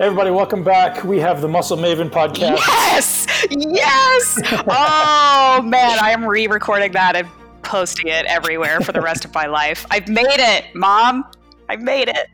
everybody, welcome back. We have the Muscle Maven podcast. Yes! Yes! oh, man, I am re recording that and posting it everywhere for the rest of my life. I've made it, Mom. I've made it.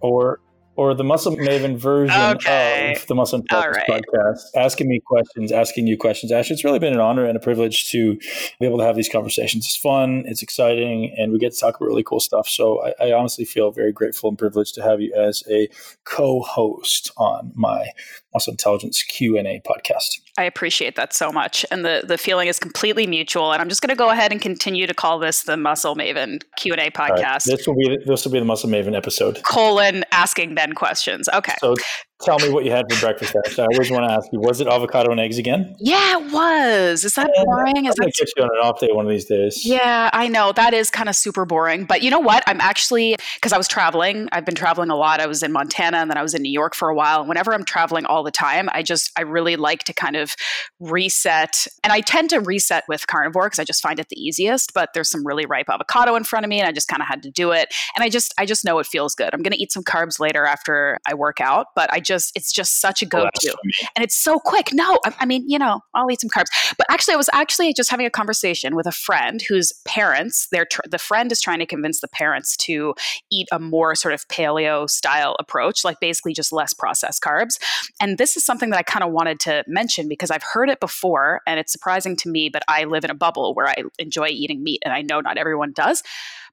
Or or the Muscle Maven version Okay. of the Muscle right. podcast, asking me questions, asking you questions. Ashleigh, it's really been an honor and a privilege to be able to have these conversations. It's fun, it's exciting, and we get to talk about really cool stuff. So I, I honestly feel very grateful and privileged to have you as a co-host on my Muscle Intelligence Q and A podcast. I appreciate that so much. And the, the feeling is completely mutual. And I'm just going to go ahead and continue to call this the Muscle Maven Q&A All right, podcast, this will be this will be the Muscle Maven episode. colon, asking Ben questions. Okay. So tell me what you had for breakfast. Ashleigh. I always want to ask you: Was it avocado and eggs again? Yeah, it was. Is that boring? I'm Is gonna that get you on an off day one of these days. Yeah, I know. That is kind of super boring. But you know what? I'm actually, because I was traveling, I've been traveling a lot. I was in Montana and then I was in New York for a while. And whenever I'm traveling all the time, I just, I really like to kind of reset. And I tend to reset with carnivore because I just find it the easiest. But there's some really ripe avocado in front of me and I just kind of had to do it. And I just, I just know it feels good. I'm going to eat some carbs later after I work out. But I just, it's just such a go to Blasphemy. and it's so quick. No, I, I mean, you know, I'll eat some carbs. But actually, I was actually just having a conversation with a friend whose parents, they're tr- the friend is trying to convince the parents to eat a more sort of paleo style approach, like basically just less processed carbs. And this is something that I kind of wanted to mention because I've heard it before, and it's surprising to me. But I live in a bubble where I enjoy eating meat, and I know not everyone does.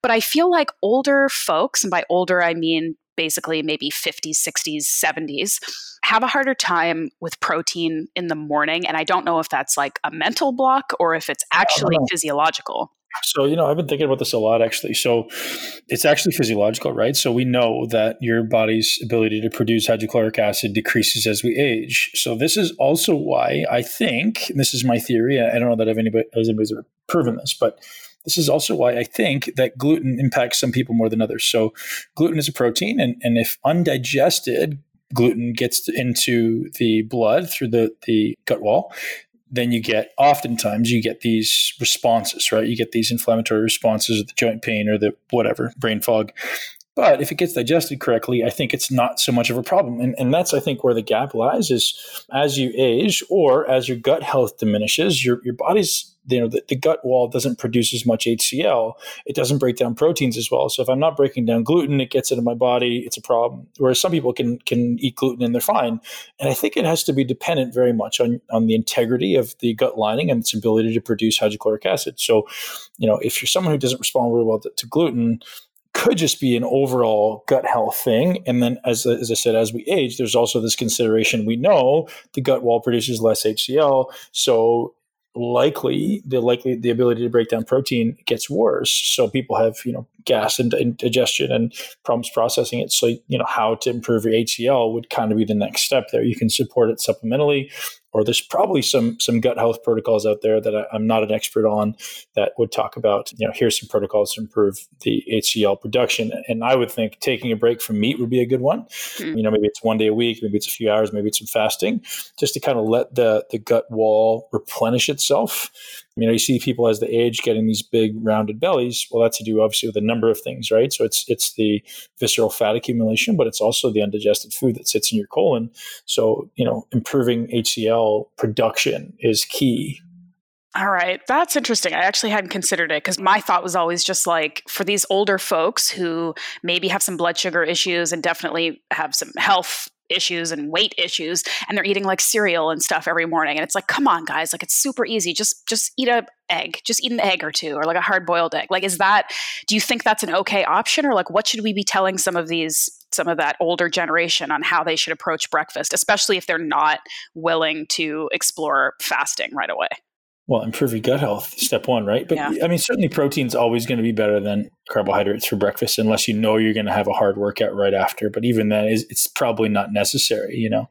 But I feel like older folks, and by older I mean basically maybe 50s, 60s, 70s, have a harder time with protein in the morning. And I don't know if that's like a mental block or if it's actually know. physiological. So, you know, I've been thinking about this a lot actually. So, it's actually physiological, right? So, we know that your body's ability to produce hydrochloric acid decreases as we age. So, this is also why I think, and this is my theory, I don't know that if anybody, has anybody's ever proven this, but this is also why I think that gluten impacts some people more than others. So, gluten is a protein, and, and if undigested, gluten gets into the blood through the, the gut wall, then you get oftentimes you get these responses, right? You get these inflammatory responses, the joint pain or the whatever, brain fog. But if it gets digested correctly, I think it's not so much of a problem. And, and that's, I think, where the gap lies is as you age or as your gut health diminishes, your, your body's, you know, the, the gut wall doesn't produce as much HCl. It doesn't break down proteins as well. So if I'm not breaking down gluten, it gets into my body, it's a problem. Whereas some people can can eat gluten and they're fine. And I think it has to be dependent very much on, on the integrity of the gut lining and its ability to produce hydrochloric acid. So, you know, if you're someone who doesn't respond really well to, to gluten, could just be an overall gut health thing. And then, as, as I said, as we age, there's also this consideration. We know the gut wall produces less HCl, so likely the likely the ability to break down protein gets worse. So people have you know gas and, digestion and problems processing it. So you know how to improve your HCl would kind of be the next step there. You can support it supplementally, or there's probably some some gut health protocols out there that I, I'm not an expert on that would talk about. You know, here's some protocols to improve the HCl production. And I would think taking a break from meat would be a good one. Hmm. You know, maybe it's one day a week, maybe it's a few hours, maybe it's some fasting, just to kind of let the the gut wall replenish itself. You know, you see people as they age getting these big rounded bellies. Well, that's to do obviously with a number of things, right? So it's it's the visceral fat accumulation, but it's also the undigested food that sits in your colon. So you know, improving HCl production is key. All right, that's interesting. I actually hadn't considered it because my thought was always just like for these older folks who maybe have some blood sugar issues and definitely have some health issues and weight issues and they're eating like cereal and stuff every morning and it's like come on guys like it's super easy just just eat a egg just eat an egg or two or like a hard boiled egg. Like is that do you think that's an okay option or like what should we be telling some of these some of that older generation on how they should approach breakfast especially if they're not willing to explore fasting right away Well, improve your gut health, step one, right? But Yeah. I mean, certainly protein's always going to be better than carbohydrates for breakfast, unless you know you're going to have a hard workout right after. But even then, it's probably not necessary, you know.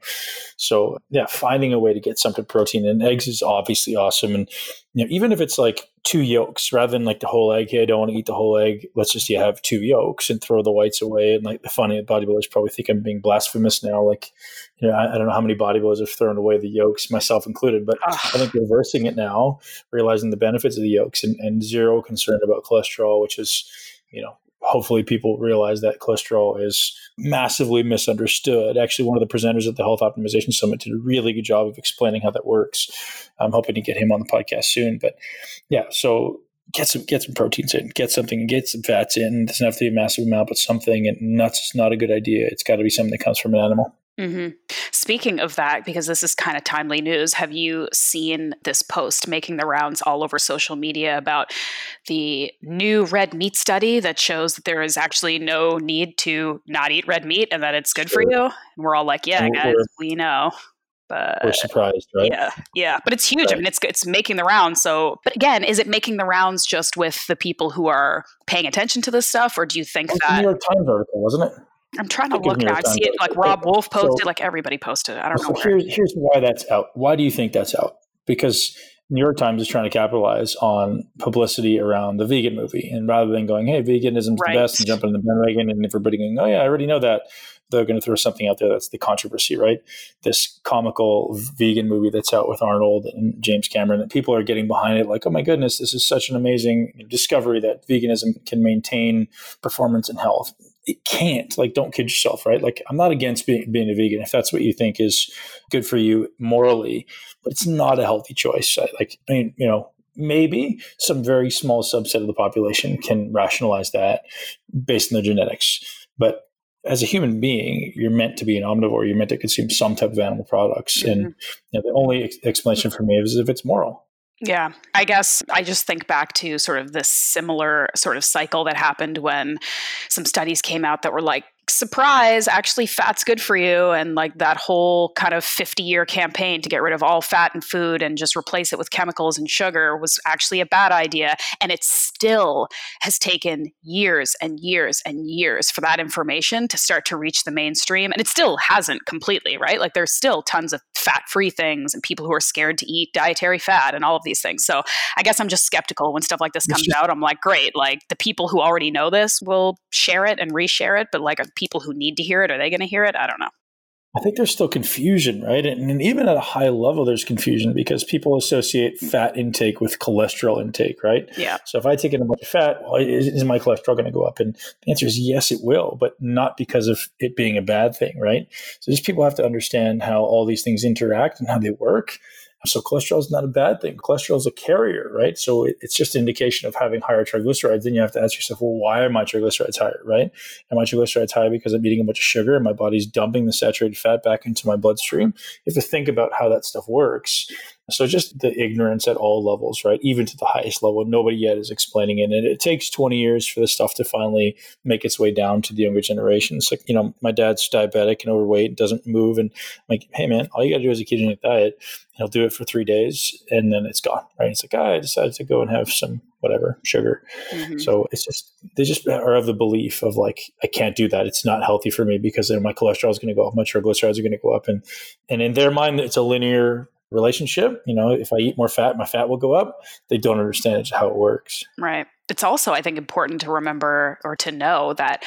So yeah, finding a way to get some protein and eggs is obviously awesome. And you know, even if it's like two yolks rather than like the whole egg. Hey, I don't want to eat the whole egg. Let's just yeah, have two yolks and throw the whites away. And like the funny bodybuilders probably think I'm being blasphemous now. Like, you know, I, I don't know how many bodybuilders have thrown away the yolks, myself included. But Ugh. I think reversing it now, realizing the benefits of the yolks and, and zero concern about cholesterol, which is, you know, hopefully people realize that cholesterol is massively misunderstood. Actually, one of the presenters at the Health Optimization Summit did a really good job of explaining how that works. I'm hoping to get him on the podcast soon. But yeah, so get some get some proteins in, get something, get some fats in. It doesn't have to be a massive amount, but something. And nuts is not a good idea. It's got to be something that comes from an animal. Mm-hmm. Speaking of that, because this is kind of timely news, have you seen this post making the rounds all over social media about the new red meat study that shows that there is actually no need to not eat red meat and that it's good sure. for you? And we're all like, yeah, guys, we know. But we're surprised, right? Yeah, yeah, but it's huge. Right. I mean, it's it's making the rounds. So, but again, is it making the rounds just with the people who are paying attention to this stuff, or do you think that New York Times article wasn't it? I'm trying to look now. I see it like Robb Wolf posted, so, like everybody posted. I don't so know. Here's, here's why that's out. Why do you think that's out? Because New York Times is trying to capitalize on publicity around the vegan movie. And rather than going, hey, veganism's right. the best and jumping in the bandwagon and everybody going, oh, yeah, I already know that, they're going to throw something out there that's the controversy, right? This comical vegan movie that's out with Arnold and James Cameron that people are getting behind it like, oh my goodness, this is such an amazing discovery that veganism can maintain performance and health. It can't like don't kid yourself right? Like i'm not against being, being a vegan if that's what you think is good for you morally but it's not a healthy choice. Like i mean you know maybe some very small subset of the population can rationalize that based on their genetics but as a human being, you're meant to be an omnivore. You're meant to consume some type of animal products, mm-hmm. and you know, the only ex- explanation for me is if it's moral. Yeah, I guess I just think back to sort of this similar sort of cycle that happened when some studies came out that were like, surprise, actually fat's good for you. And like that whole kind of 50 year campaign to get rid of all fat and food and just replace it with chemicals and sugar was actually a bad idea. And it still has taken years and years and years for that information to start to reach the mainstream. And it still hasn't completely, right? Like there's still tons of fat free things and people who are scared to eat dietary fat and all of these things. So I guess I'm just skeptical when stuff like this comes out. I'm like, great, like the people who already know this will share it and reshare it. But like people who need to hear it, are they going to hear it? I don't know. I think there's still confusion, right? And, and, even at a high level, there's confusion because people associate fat intake with cholesterol intake, right? Yeah. So if I take in a bunch of fat, well, is, is my cholesterol going to go up? And the answer is yes, it will, but not because of it being a bad thing, right? So just people have to understand how all these things interact and how they work. So cholesterol is not a bad thing. Cholesterol is a carrier, right? So it, it's just an indication of having higher triglycerides. Then you have to ask yourself, well, why are my triglycerides higher, right? Are my triglycerides high because I'm eating a bunch of sugar and my body's dumping the saturated fat back into my bloodstream? You have to think about how that stuff works. So just the ignorance at all levels, right? Even to the highest level, nobody yet is explaining it. And it takes 20 years for this stuff to finally make its way down to the younger generations. Like, you know, my dad's diabetic and overweight, doesn't move. And I'm like, hey, man, all you got to do is a ketogenic diet. He'll do it for three days and then it's gone, right? It's like, oh, I decided to go and have some whatever sugar. Mm-hmm. So it's just, they just are of the belief of like, I can't do that. It's not healthy for me because then my cholesterol is going to go up, my triglycerides are going to go up. And, and in their mind, it's a linear relationship. You know, if I eat more fat, my fat will go up. They don't understand how it works. Right. It's also, I think, important to remember or to know that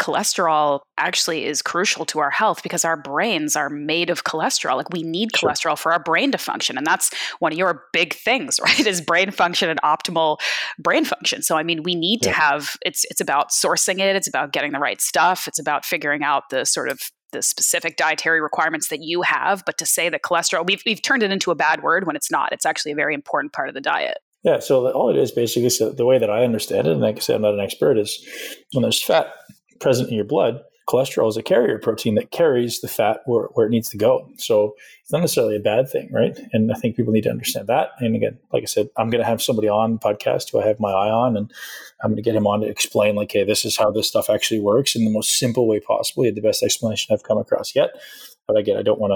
cholesterol actually is crucial to our health because our brains are made of cholesterol. Like we need sure. cholesterol for our brain to function. And that's one of your big things, right? Is brain function and optimal brain function. So I mean, we need yeah. to have it's it's about sourcing it, it's about getting the right stuff, it's about figuring out the sort of the specific dietary requirements that you have, but to say that cholesterol, we've, we've turned it into a bad word when it's not. It's actually a very important part of the diet. Yeah, so all it is basically, the way that I understand it, and like I said, I'm not an expert, is when there's fat present in your blood, cholesterol is a carrier protein that carries the fat where, where it needs to go. So it's not necessarily a bad thing, right? And I think people need to understand that. And again, like I said, I'm going to have somebody on the podcast who I have my eye on, and I'm going to get him on to explain, like, hey, this is how this stuff actually works in the most simple way possible. He had the best explanation I've come across yet. But again, I don't want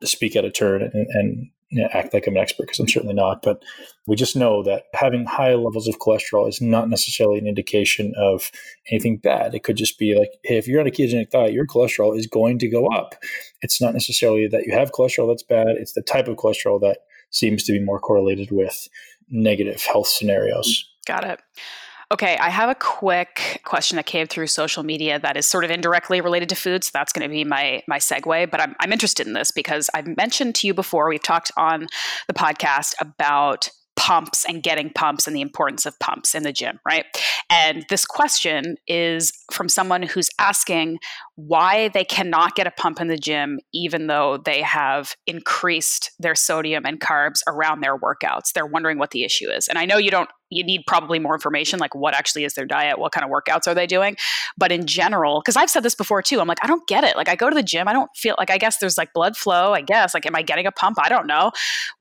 to speak out of turn and, and act like I'm an expert because I'm certainly not. But we just know that having high levels of cholesterol is not necessarily an indication of anything bad. It could just be like, hey, if you're on a ketogenic diet, your cholesterol is going to go up. It's not necessarily that you have cholesterol that's bad. It's the type of cholesterol that seems to be more correlated with negative health scenarios. Got it. Okay, I have a quick question that came through social media that is sort of indirectly related to food. So that's going to be my my segue. But I'm, I'm interested in this because I've mentioned to you before. We've talked on the podcast about pumps and getting pumps and the importance of pumps in the gym, right? And this question is from someone who's asking why they cannot get a pump in the gym, even though they have increased their sodium and carbs around their workouts. They're wondering what the issue is. And I know you don't you need probably more information like what actually is their diet what kind of workouts are they doing. But in general because i've said this before too i'm like i don't get it. Like i go to the gym i don't feel like i guess there's like blood flow i guess. Like am i getting a pump? I don't know.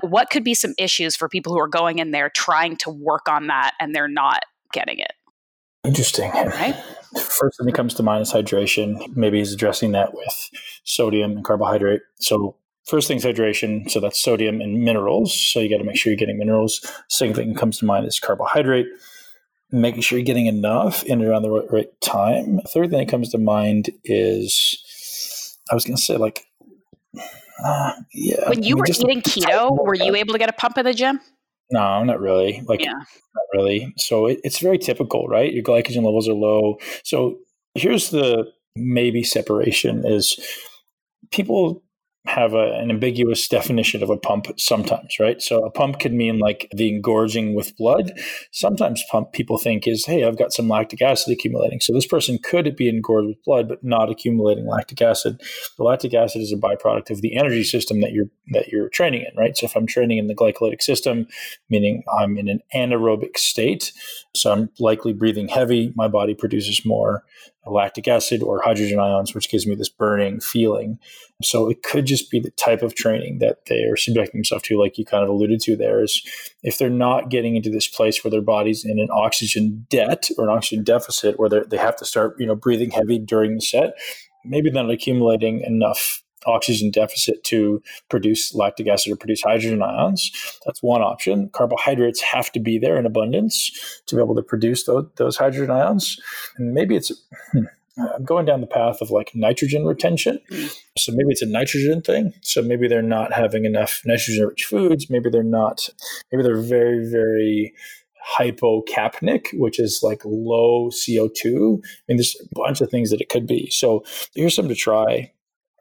What could be some issues for people who are going in there trying to work on that and they're not getting it interesting right first thing that comes to mind is hydration maybe he's addressing that with sodium and carbohydrate so First thing's hydration. So that's sodium and minerals. So you got to make sure you're getting minerals. Second thing that comes to mind is carbohydrate. Making sure you're getting enough in around the right, right time. Third thing that comes to mind is I was going to say, like, uh, yeah. When you I mean, were eating keto, were you able to get a pump in the gym? No, not really. Like, yeah. Really. So it, it's very typical, right? Your glycogen levels are low. So here's the maybe separation is people have a, an ambiguous definition of a pump sometimes, right? So a pump could mean like the engorging with blood. Sometimes pump people think is, hey, I've got some lactic acid accumulating. So this person could be engorged with blood, but not accumulating lactic acid. The lactic acid is a byproduct of the energy system that you're that you're training in, right? So if I'm training in the glycolytic system, meaning I'm in an anaerobic state, so I'm likely breathing heavy, my body produces more lactic acid or hydrogen ions, which gives me this burning feeling. So it could just be the type of training that they are subjecting themselves to, like you kind of alluded to there, is if they're not getting into this place where their body's in an oxygen debt or an oxygen deficit where they have to start, you know, breathing heavy during the set, maybe they're not accumulating enough oxygen deficit to produce lactic acid or produce hydrogen ions. That's one option. Carbohydrates have to be there in abundance to be able to produce those, those hydrogen ions. And maybe it's. Hmm, I'm going down the path of like nitrogen retention. So maybe it's a nitrogen thing. So maybe they're not having enough nitrogen rich foods. Maybe they're not, maybe they're very, very hypocapnic, which is like low CO2. I mean, there's a bunch of things that it could be. So here's something to try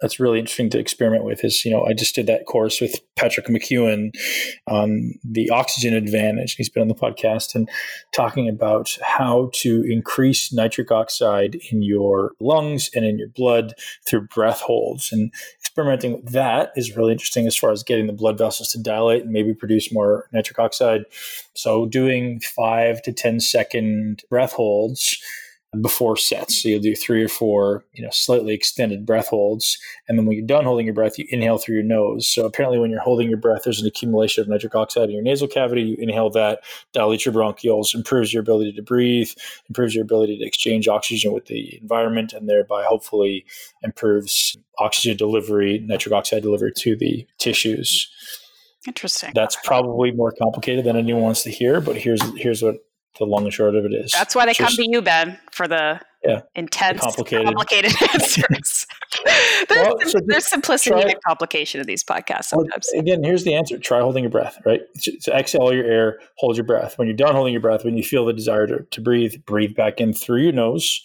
that's really interesting to experiment with is you know i just did that course with patrick mckeown on the oxygen advantage. He's been on the podcast and talking about how to increase nitric oxide in your lungs and in your blood through breath holds. And experimenting with that is really interesting as far as getting the blood vessels to dilate and maybe produce more nitric oxide. So doing five to ten second breath holds before sets. So you'll do three or four, you know, slightly extended breath holds. And then when you're done holding your breath, you inhale through your nose. So apparently when you're holding your breath, there's an accumulation of nitric oxide in your nasal cavity. You inhale that, dilate your bronchioles, improves your ability to breathe, improves your ability to exchange oxygen with the environment, and thereby hopefully improves oxygen delivery, nitric oxide delivery to the tissues. Interesting. That's probably more complicated than anyone wants to hear, but here's here's what the long and short of it is. That's why they Just, come to you, Ben, for the yeah, intense, complicated, complicated answers. there's, well, so there's simplicity try, and complication in these podcasts sometimes. Well, again, here's the answer. Try holding your breath, right? So exhale all your air, hold your breath. When you're done holding your breath, when you feel the desire to, to breathe, breathe back in through your nose.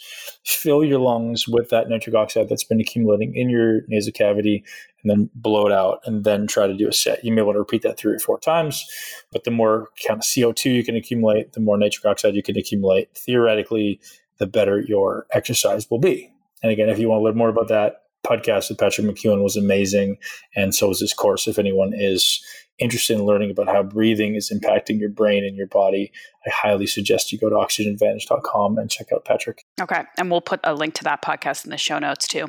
Fill your lungs with that nitric oxide that's been accumulating in your nasal cavity and then blow it out and then try to do a set. You may want to repeat that three or four times, but the more kind of CO2 you can accumulate, the more nitric oxide you can accumulate. Theoretically, the better your exercise will be. And again, if you want to learn more about that, podcast with Patrick McKeown was amazing. And so is this course. If anyone is interested in learning about how breathing is impacting your brain and your body, I highly suggest you go to oxygenadvantage.com and check out Patrick. Okay. And we'll put a link to that podcast in the show notes too.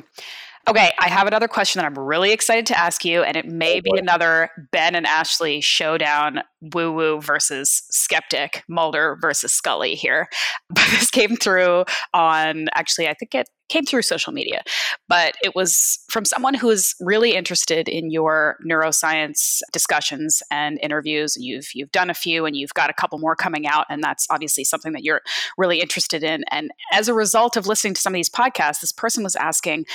Okay, I have another question that I'm really excited to ask you, and it may be oh, another Ben and Ashleigh showdown woo woo versus skeptic, Mulder versus Scully here. But this came through on actually, I think it came through social media, but it was from someone who is really interested in your neuroscience discussions and interviews. You've you've done a few, and you've got a couple more coming out, and that's obviously something that you're really interested in. And as a result of listening to some of these podcasts, this person was asking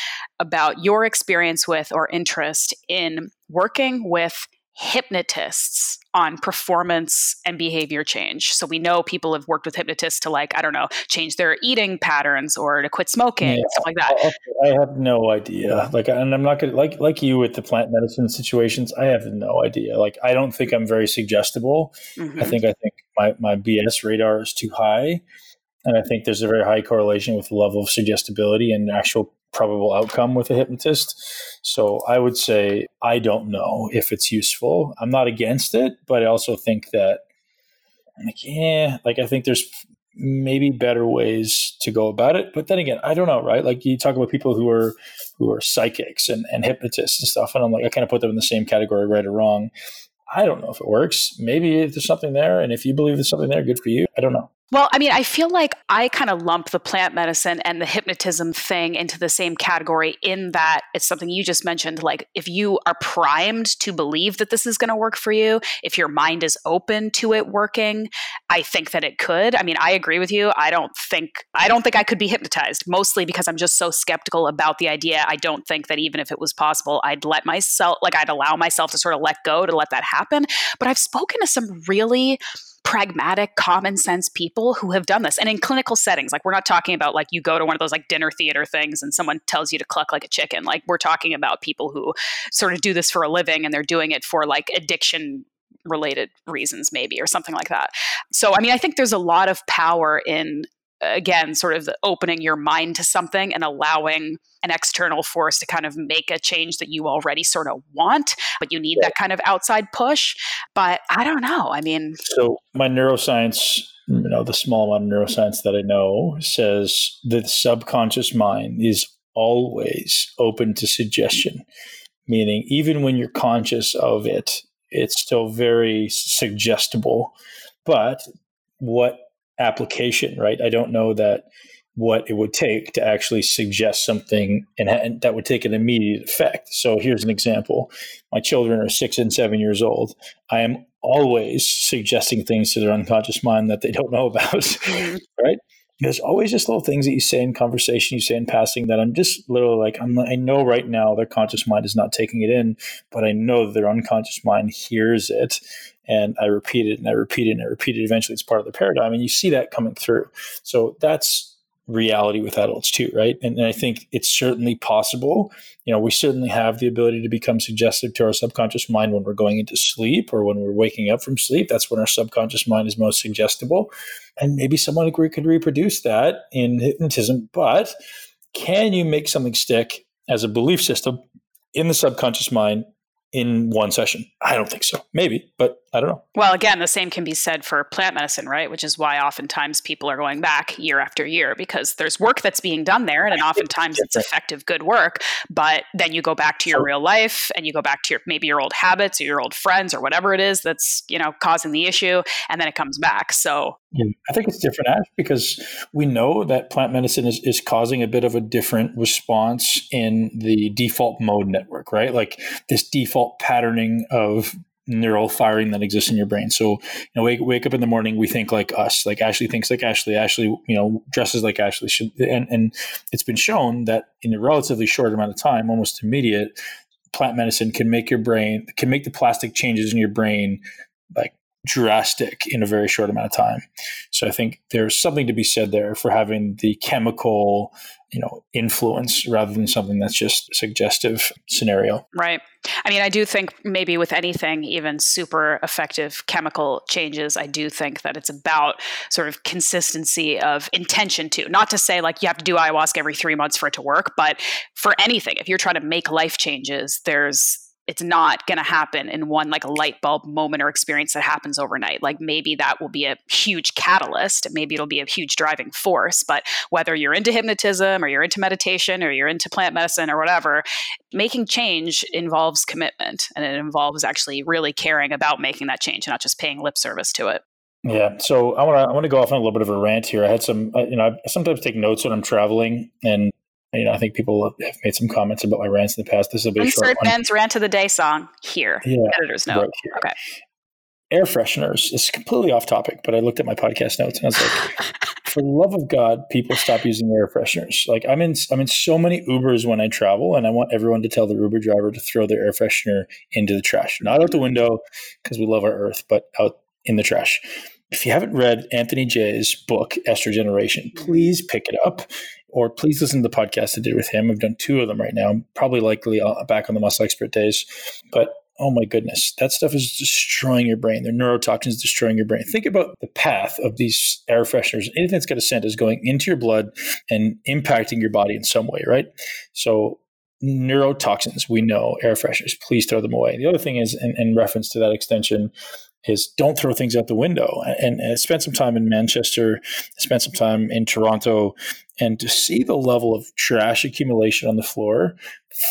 about your experience with or interest in working with hypnotists on performance and behavior change. So we know people have worked with hypnotists to like I don't know change their eating patterns or to quit smoking yeah, stuff like that. I have no idea. Like, and I'm not gonna like like you with the plant medicine situations. I have no idea. Like, I don't think I'm very suggestible. Mm-hmm. I think I think my my BS radar is too high. And I think there's a very high correlation with the level of suggestibility and actual probable outcome with a hypnotist. So I would say I don't know if it's useful. I'm not against it, but I also think that like yeah, like I think there's maybe better ways to go about it. But then again, I don't know, right? Like you talk about people who are who are psychics and, and hypnotists and stuff, and I'm like, I kind of put them in the same category, right or wrong. I don't know if it works. Maybe if there's something there, and if you believe there's something there, good for you. I don't know. Well, I mean, I feel like I kind of lump the plant medicine and the hypnotism thing into the same category in that it's something you just mentioned. Like, if you are primed to believe that this is going to work for you, if your mind is open to it working, I think that it could. I mean, I agree with you. I don't think I don't think I could be hypnotized, mostly because I'm just so skeptical about the idea. I don't think that even if it was possible, I'd let myself like I'd allow myself to sort of let go to let that happen. But I've spoken to some really pragmatic, common sense people who have done this. And in clinical settings, like we're not talking about like you go to one of those like dinner theater things and someone tells you to cluck like a chicken. Like we're talking about people who sort of do this for a living and they're doing it for like addiction related reasons maybe or something like that. So I mean I think there's a lot of power in again sort of opening your mind to something and allowing an external force to kind of make a change that you already sort of want but you need yeah. that kind of outside push but i don't know i mean so my neuroscience you know the small amount of neuroscience that i know says that the subconscious mind is always open to suggestion meaning even when you're conscious of it it's still very suggestible but what application, right? I don't know that what it would take to actually suggest something and, and, that would take an immediate effect. So here's an example. My children are six and seven years old. I am always suggesting things to their unconscious mind that they don't know about, mm-hmm. right? There's always just little things that you say in conversation, you say in passing that I'm just literally like, I'm, I know right now their conscious mind is not taking it in, but I know their unconscious mind hears it and I repeat it and I repeat it and I repeat it. Eventually, it's part of the paradigm, and you see that coming through. So that's reality with adults too, right? And, and, I think it's certainly possible. You know, we certainly have the ability to become suggestive to our subconscious mind when we're going into sleep or when we're waking up from sleep. That's when our subconscious mind is most suggestible. And maybe someone could reproduce that in hypnotism, but can you make something stick as a belief system in the subconscious mind in one session? I don't think so. Maybe, but I don't know. Well, again, the same can be said for plant medicine, right? Which is why oftentimes people are going back year after year because there's work that's being done there, and oftentimes it's effective, good work. But then you go back to your real life, and you go back to your maybe your old habits or your old friends or whatever it is that's you know causing the issue, and then it comes back. So yeah, I think it's different, Ash, because we know that plant medicine is, is causing a bit of a different response in the default mode network, right? Like this default patterning of neural firing that exists in your brain. So, you know, wake, wake up in the morning, we think like us, like Ashleigh thinks like Ashleigh, Ashleigh, you know, dresses like Ashleigh should. And, and it's been shown that in a relatively short amount of time, almost immediate, plant medicine can make your brain, can make the plastic changes in your brain like drastic in a very short amount of time. So I think there's something to be said there for having the chemical, you know, influence rather than something that's just suggestive scenario. Right. I mean, I do think maybe with anything, even super effective chemical changes, I do think that it's about sort of consistency of intention too. Not to say like you have to do ayahuasca every three months for it to work, but for anything, if you're trying to make life changes, there's it's not going to happen in one like a light bulb moment or experience that happens overnight. Like maybe that will be a huge catalyst. Maybe it'll be a huge driving force. But whether you're into hypnotism or you're into meditation or you're into plant medicine or whatever, making change involves commitment and it involves actually really caring about making that change and not just paying lip service to it. Yeah, so I want to I want to go off on a little bit of a rant here. I had some, you know, I sometimes take notes when I'm traveling, and you know, I think people have made some comments about my rants in the past. This will be Insert Ben's rant of the day song here. Yeah, editor's note. Right. Okay. air fresheners. This is completely off topic, but I looked at my podcast notes and I was like, for the love of God, people stop using air fresheners. Like I'm in, I'm in so many Ubers when I travel, and I want everyone to tell the Uber driver to throw their air freshener into the trash, not out the window because we love our Earth, but out in the trash. If you haven't read Anthony Jay's book, Estrogeneration, please pick it up or please listen to the podcast I did with him. I've done two of them right now. I'm probably likely uh, back on the muscle expert days, but oh my goodness, that stuff is destroying your brain. The neurotoxins destroying your brain. Think about the path of these air fresheners. Anything that's got a scent is going into your blood and impacting your body in some way, right? So neurotoxins, we know air fresheners, please throw them away. The other thing is, in, in reference to that extension, is don't throw things out the window. And, and I spent some time in Manchester, I spent some time in Toronto, and to see the level of trash accumulation on the floor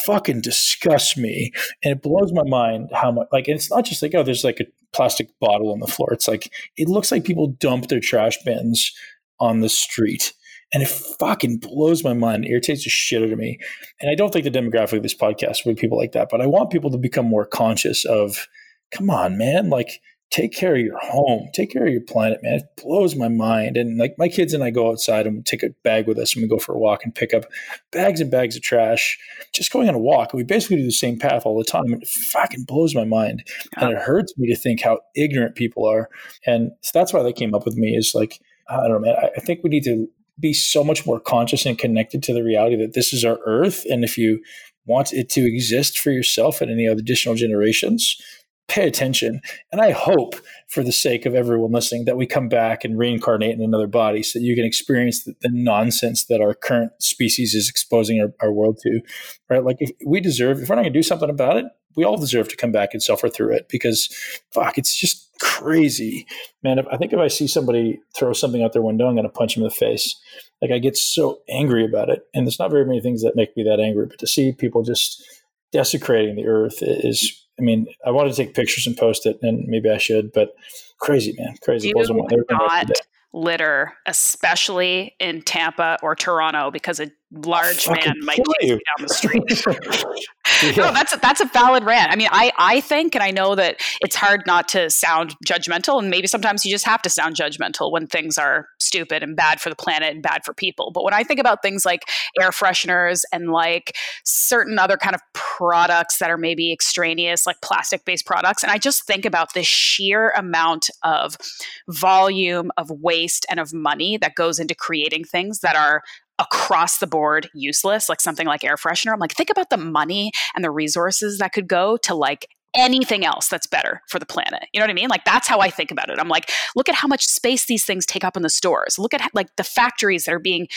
fucking disgusts me. And it blows my mind how much, like, it's not just like, oh, there's like a plastic bottle on the floor. It's like, it looks like people dump their trash bins on the street. And it fucking blows my mind. It irritates the shit out of me. And I don't think the demographic of this podcast would be people like that, but I want people to become more conscious of, come on, man, like take care of your home, take care of your planet, man. It blows my mind. And like my kids and I go outside and we take a bag with us and we go for a walk and pick up bags and bags of trash, just going on a walk. We basically do the same path all the time. And it fucking blows my mind. And it hurts me to think how ignorant people are. And so that's why they came up with me is like, I don't know, man. I, I think we need to be so much more conscious and connected to the reality that this is our earth. And if you want it to exist for yourself and any other additional generations, pay attention. And I hope, for the sake of everyone listening, that we come back and reincarnate in another body so that you can experience the, the nonsense that our current species is exposing our, our, world to. Right? Like, if we deserve, if we're not going to do something about it, we all deserve to come back and suffer through it because, fuck, it's just crazy. Man, if, I think if I see somebody throw something out their window, I'm going to punch them in the face. Like, I get so angry about it. And there's not very many things that make me that angry, but to see people just desecrating the earth is I mean, I wanted to take pictures and post it, and maybe I should, but crazy, man, crazy. Do not litter, especially in Tampa or Toronto, because a large man might chase you down the street. No, oh, that's a, that's a valid rant. I mean, I I think, and I know that it's hard not to sound judgmental, and maybe sometimes you just have to sound judgmental when things are stupid and bad for the planet and bad for people. But when I think about things like air fresheners and like certain other kind of products that are maybe extraneous, like plastic based products, and I just think about the sheer amount of volume of waste and of money that goes into creating things that are across the board useless, like something like air freshener. I'm like, think about the money and the resources that could go to like anything else that's better for the planet. You know what I mean? Like that's how I think about it. I'm like, look at how much space these things take up in the stores. Look at like the factories that are being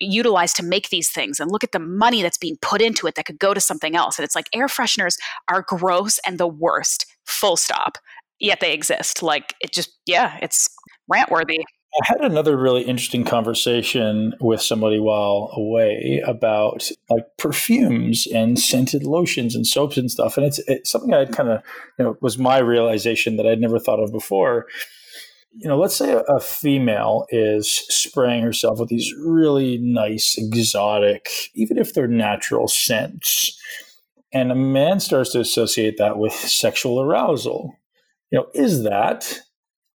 utilized to make these things and look at the money that's being put into it that could go to something else. And it's like air fresheners are gross and the worst. Full stop. Yet they exist. Like it just yeah, it's rant worthy. I had another really interesting conversation with somebody while away about like perfumes and scented lotions and soaps and stuff. And it's, it's something I kind of, you know, was my realization that I'd never thought of before. You know, let's say a, a female is spraying herself with these really nice, exotic, even if they're natural scents. And a man starts to associate that with sexual arousal. You know, is that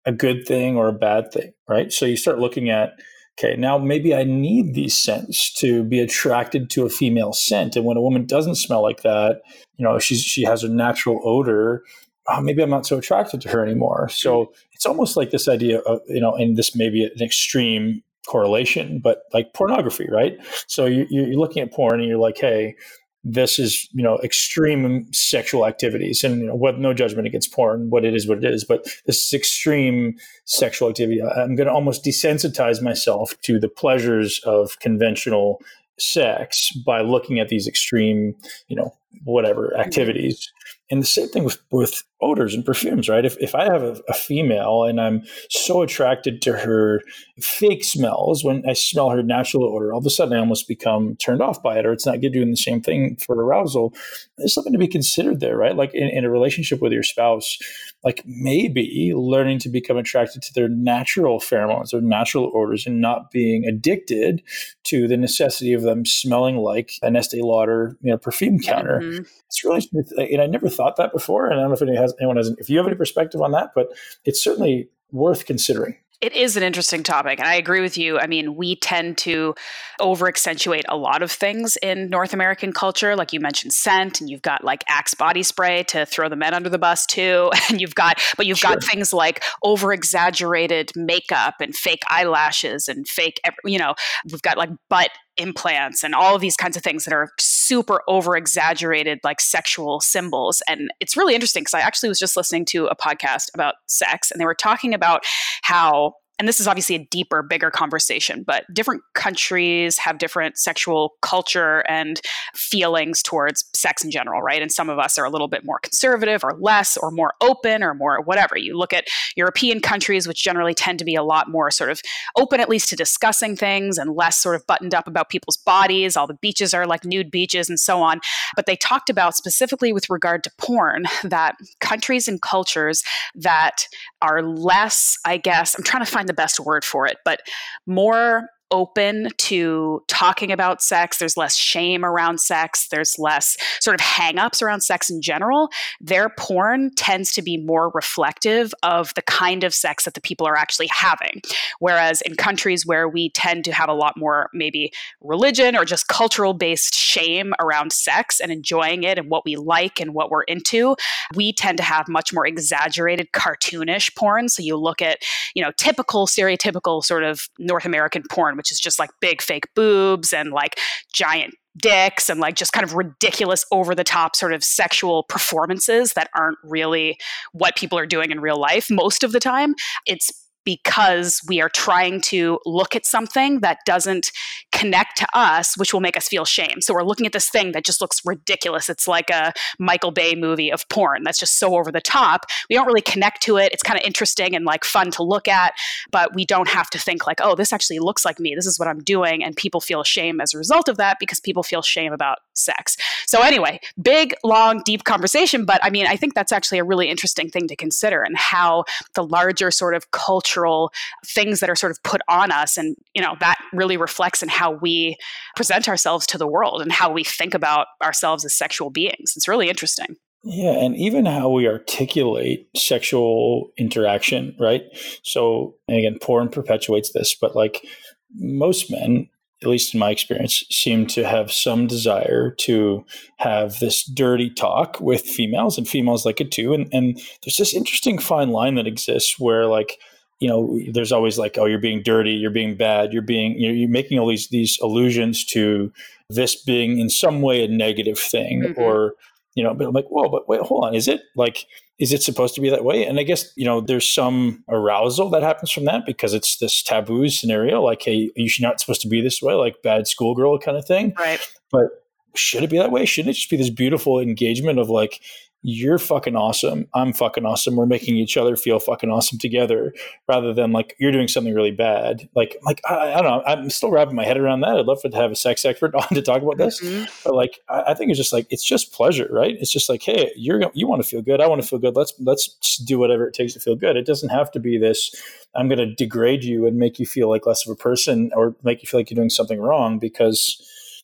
a good thing or a bad thing, right? So you start looking at, okay, now maybe I need these scents to be attracted to a female scent. And when a woman doesn't smell like that, you know, she's she has a natural odor. Oh, maybe I'm not so attracted to her anymore. So it's almost like this idea of, you know, and this may be an extreme correlation, but like pornography, right? So you, you're looking at porn and you're like, hey, this is you know extreme sexual activities. And you know what no judgment against porn what it is what it is but this is extreme sexual activity. I'm going to almost desensitize myself to the pleasures of conventional sex by looking at these extreme you know whatever activities. And the same thing with, with odors and perfumes, right? If, if I have a, a, female and I'm so attracted to her fake smells, when I smell her natural odor, all of a sudden I almost become turned off by it, or it's not doing the same thing for arousal. There's something to be considered there, right? Like in, in a relationship with your spouse, like maybe learning to become attracted to their natural pheromones, their natural odors, and not being addicted to the necessity of them smelling like an Estee Lauder, you know, perfume counter. mm-hmm. it's really, and I never thought that before. And I don't know if anyone has, anyone has, if you have any perspective on that, but it's certainly worth considering. It is an interesting topic. And I agree with you. I mean, we tend to over accentuate a lot of things in North American culture. Like you mentioned scent, and you've got like Axe body spray to throw the men under the bus too. And you've got, but you've sure. got things like over exaggerated makeup and fake eyelashes and fake, you know, we've got like butt implants and all of these kinds of things that are super over exaggerated like sexual symbols. And it's really interesting because i actually was just listening to a podcast about sex and they were talking about how and this is obviously a deeper, bigger conversation, but different countries have different sexual culture and feelings towards sex in general, right? And some of us are a little bit more conservative or less or more open or more whatever. You look at European countries, which generally tend to be a lot more sort of open, at least to discussing things and less sort of buttoned up about people's bodies. All the beaches are like nude beaches and so on. But they talked about specifically with regard to porn that countries and cultures that are less, I guess, I'm trying to find the best word for it, but more open to talking about sex. There's less shame around sex. There's less sort of hangups around sex in general. Their porn tends to be more reflective of the kind of sex that the people are actually having. Whereas in countries where we tend to have a lot more maybe religion or just cultural based shame around sex and enjoying it and what we like and what we're into, we tend to have much more exaggerated cartoonish porn. So you look at, you know, typical, stereotypical sort of North American porn which is just like big fake boobs and like giant dicks and like just kind of ridiculous over the top sort of sexual performances that aren't really what people are doing in real life most of the time. It's because we are trying to look at something that doesn't connect to us, which will make us feel shame. So we're looking at this thing that just looks ridiculous. It's like a Michael Bay movie of porn that's just so over the top. We don't really connect to it. It's kind of interesting and like fun to look at, but we don't have to think like, oh, this actually looks like me. This is what I'm doing. And people feel shame as a result of that because people feel shame about sex. So anyway, big, long, deep conversation. But I mean, I think that's actually a really interesting thing to consider and how the larger sort of culture cultural things that are sort of put on us and you know that really reflects in how we present ourselves to the world and how we think about ourselves as sexual beings it's really interesting yeah, and even how we articulate sexual interaction, right? So, and again, porn perpetuates this, but like most men, at least in my experience, seem to have some desire to have this dirty talk with females, and females like it too. And and there's this interesting fine line that exists where like you know, there's always like, oh, you're being dirty, you're being bad, you're being, you're, you're making all these these allusions to this being in some way a negative thing, mm-hmm. or you know, but I'm like, whoa, but wait, hold on, is it like, is it supposed to be that way? And I guess you know, there's some arousal that happens from that because it's this taboo scenario, like, hey, you should not supposed to be this way, like bad schoolgirl kind of thing, right? But should it be that way? Shouldn't it just be this beautiful engagement of like, you're fucking awesome. I'm fucking awesome. We're making each other feel fucking awesome together rather than like you're doing something really bad. Like, like I, I don't know. I'm still wrapping my head around that. I'd love to have a sex expert on to talk about this. Mm-hmm. But like, I, I, think it's just like, it's just pleasure, right? It's just like, Hey, you're, you want to feel good. I want to feel good. Let's, let's do whatever it takes to feel good. It doesn't have to be this, I'm going to degrade you and make you feel like less of a person or make you feel like you're doing something wrong because,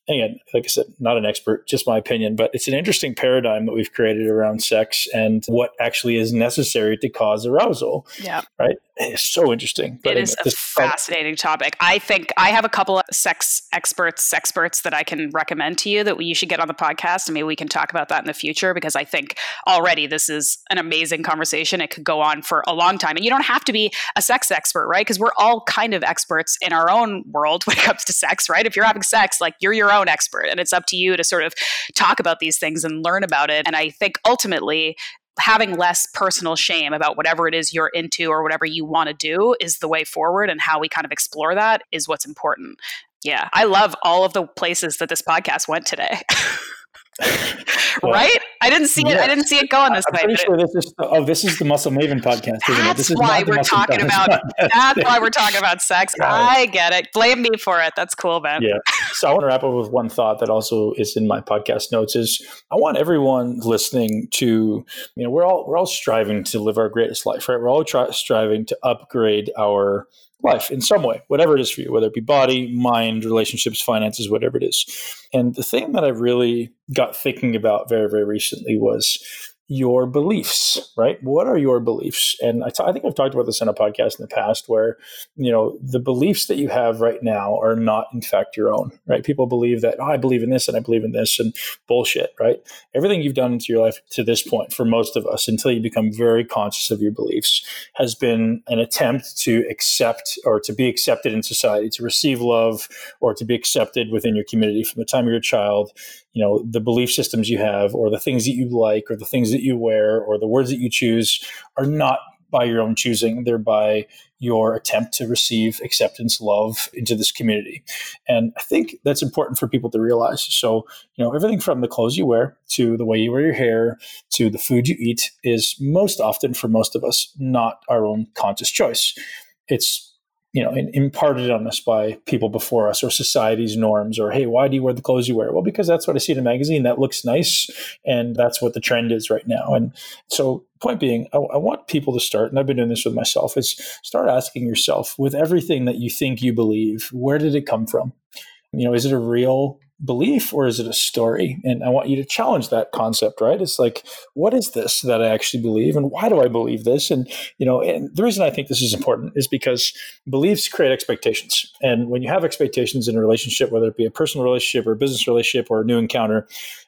again, like I said, not an expert, just my opinion, but it's an interesting paradigm that we've created around sex and what actually is necessary to cause arousal. Yeah. Right. It's so interesting. It is a fascinating topic. I think I have a couple of sex experts, experts that I can recommend to you that you should get on the podcast, and maybe we can talk about that in the future because I think already this is an amazing conversation. It could go on for a long time, and you don't have to be a sex expert, right? Because we're all kind of experts in our own world when it comes to sex, right? If you're having sex, like you're your own expert, and it's up to you to sort of talk about these things and learn about it. And I think ultimately having less personal shame about whatever it is you're into or whatever you want to do is the way forward and how we kind of explore that is what's important. Yeah i love all of the places that this podcast went today right I didn't see it. I didn't see it going this I'm way. Pretty sure this is oh, this is the Muscle Maven podcast. That's why we're talking about. That's why we're talking about sex. I get it. Blame me for it. That's cool, man. Yeah. So I want to wrap up with one thought that also is in my podcast notes. Is I want everyone listening to you know we're all we're all striving to live our greatest life, right? We're all try, striving to upgrade our life in some way, whatever it is for you, whether it be body, mind, relationships, finances, whatever it is. And the thing that I really got thinking about very, very recently was your beliefs, right? What are your beliefs? And I, t- I think I've talked about this in a podcast in the past where, you know, the beliefs that you have right now are not, in fact, your own, right? People believe that, oh, I believe in this and I believe in this and bullshit, right? Everything you've done into your life to this point, for most of us, until you become very conscious of your beliefs, has been an attempt to accept or to be accepted in society, to receive love or to be accepted within your community from the time you're a child you know the belief systems you have or the things that you like or the things that you wear or the words that you choose are not by your own choosing. They're by your attempt to receive acceptance love into this community. And i think that's important for people to realize. So you know everything from the clothes you wear to the way you wear your hair to the food you eat is most often for most of us not our own conscious choice. It's you know, imparted on us by people before us or society's norms or, hey, why do you wear the clothes you wear? Well, because that's what I see in a magazine. That looks nice. And that's what the trend is right now. And so, point being, I, I want people to start, and I've been doing this with myself, is start asking yourself with everything that you think you believe, where did it come from? You know, is it a real belief or is it a story? And I want you to challenge that concept, right? It's like, what is this that I actually believe and why do I believe this? And, you know, and the reason I think this is important is because beliefs create expectations. And when you have expectations in a relationship, whether it be a personal relationship or a business relationship or a new encounter,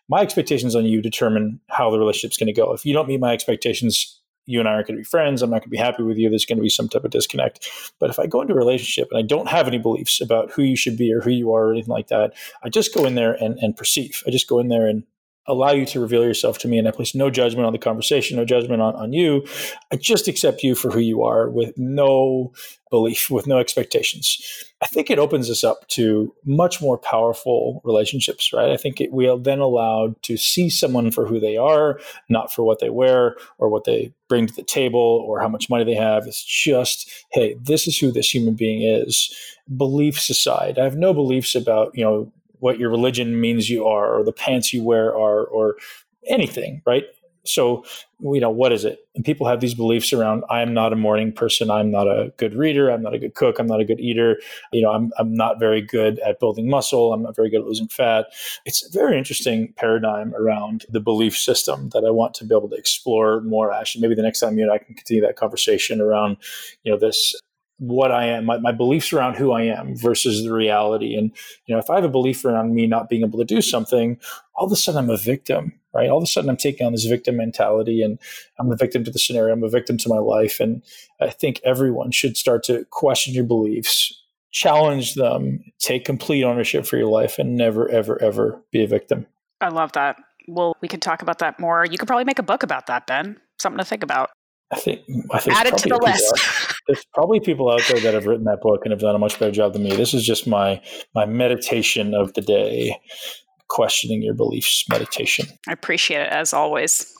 my expectations on you determine how the relationship's going to go. If you don't meet my expectations, you and I aren't going to be friends. I'm not going to be happy with you. There's going to be some type of disconnect. But if I go into a relationship and I don't have any beliefs about who you should be or who you are or anything like that, I just go in there and, and perceive. I just go in there and allow you to reveal yourself to me and I place no judgment on the conversation, no judgment on, on you. I just accept you for who you are with no belief, with no expectations. I think it opens us up to much more powerful relationships, right? I think it, we are then allowed to see someone for who they are, not for what they wear or what they bring to the table or how much money they have. It's just, hey, this is who this human being is. Beliefs aside, I have no beliefs about, you know, what your religion means you are or the pants you wear are or anything, right? So, you know, what is it? And people have these beliefs around I'm not a morning person, I'm not a good reader, I'm not a good cook, I'm not a good eater, you know, I'm, I'm not very good at building muscle, I'm not very good at losing fat. It's a very interesting paradigm around the belief system that I want to be able to explore more. Actually, maybe the next time you and I can continue that conversation around, you know, this what I am, my, my, beliefs around who I am versus the reality. And, you know, if I have a belief around me not being able to do something, all of a sudden I'm a victim, right? All of a sudden I'm taking on this victim mentality and I'm a victim to the scenario. I'm a victim to my life. And I think everyone should start to question your beliefs, challenge them, take complete ownership for your life and never, ever, ever be a victim. I love that. Well, we could talk about that more. You could probably make a book about that, Ben. Something to think about. I think, I think add it to the list. There's probably people out there that have written that book and have done a much better job than me. This is just my my meditation of the day, questioning your beliefs meditation. I appreciate it as always.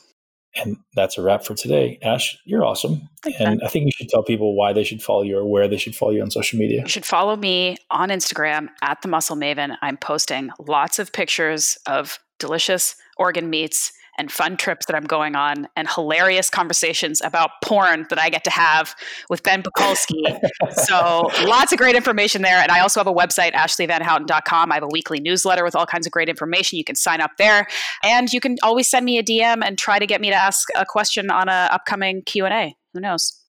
And that's a wrap for today. Ash, you're awesome. and I think you should tell people why they should follow you or where they should follow you on social media. You should follow me on Instagram at the Muscle Maven. I'm posting lots of pictures of delicious organ meats and fun trips that I'm going on and hilarious conversations about porn that I get to have with Ben Pakulski. so lots of great information there. And I also have a website, ashleighvanhouten.com. I have a weekly newsletter with all kinds of great information. You can sign up there. And you can always send me a DM and try to get me to ask a question on an upcoming Q&A. Who knows?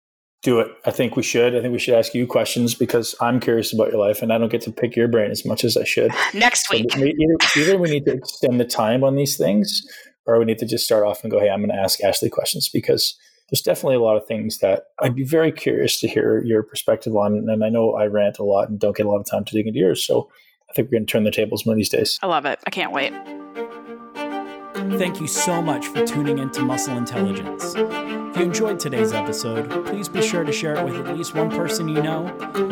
do it. I think we should. I think we should ask you questions because I'm curious about your life and I don't get to pick your brain as much as I should. Next week. So either, either we need to extend the time on these things or we need to just start off and go, hey, I'm going to ask Ashleigh questions because there's definitely a lot of things that I'd be very curious to hear your perspective on. And I know I rant a lot and don't get a lot of time to dig into yours. So I think we're going to turn the tables one of these days. I love it. I can't wait. Thank you so much for tuning into Muscle Intelligence. If you enjoyed today's episode, please be sure to share it with at least one person you know.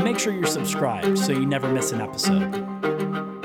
make sure you're subscribed so you never miss an episode.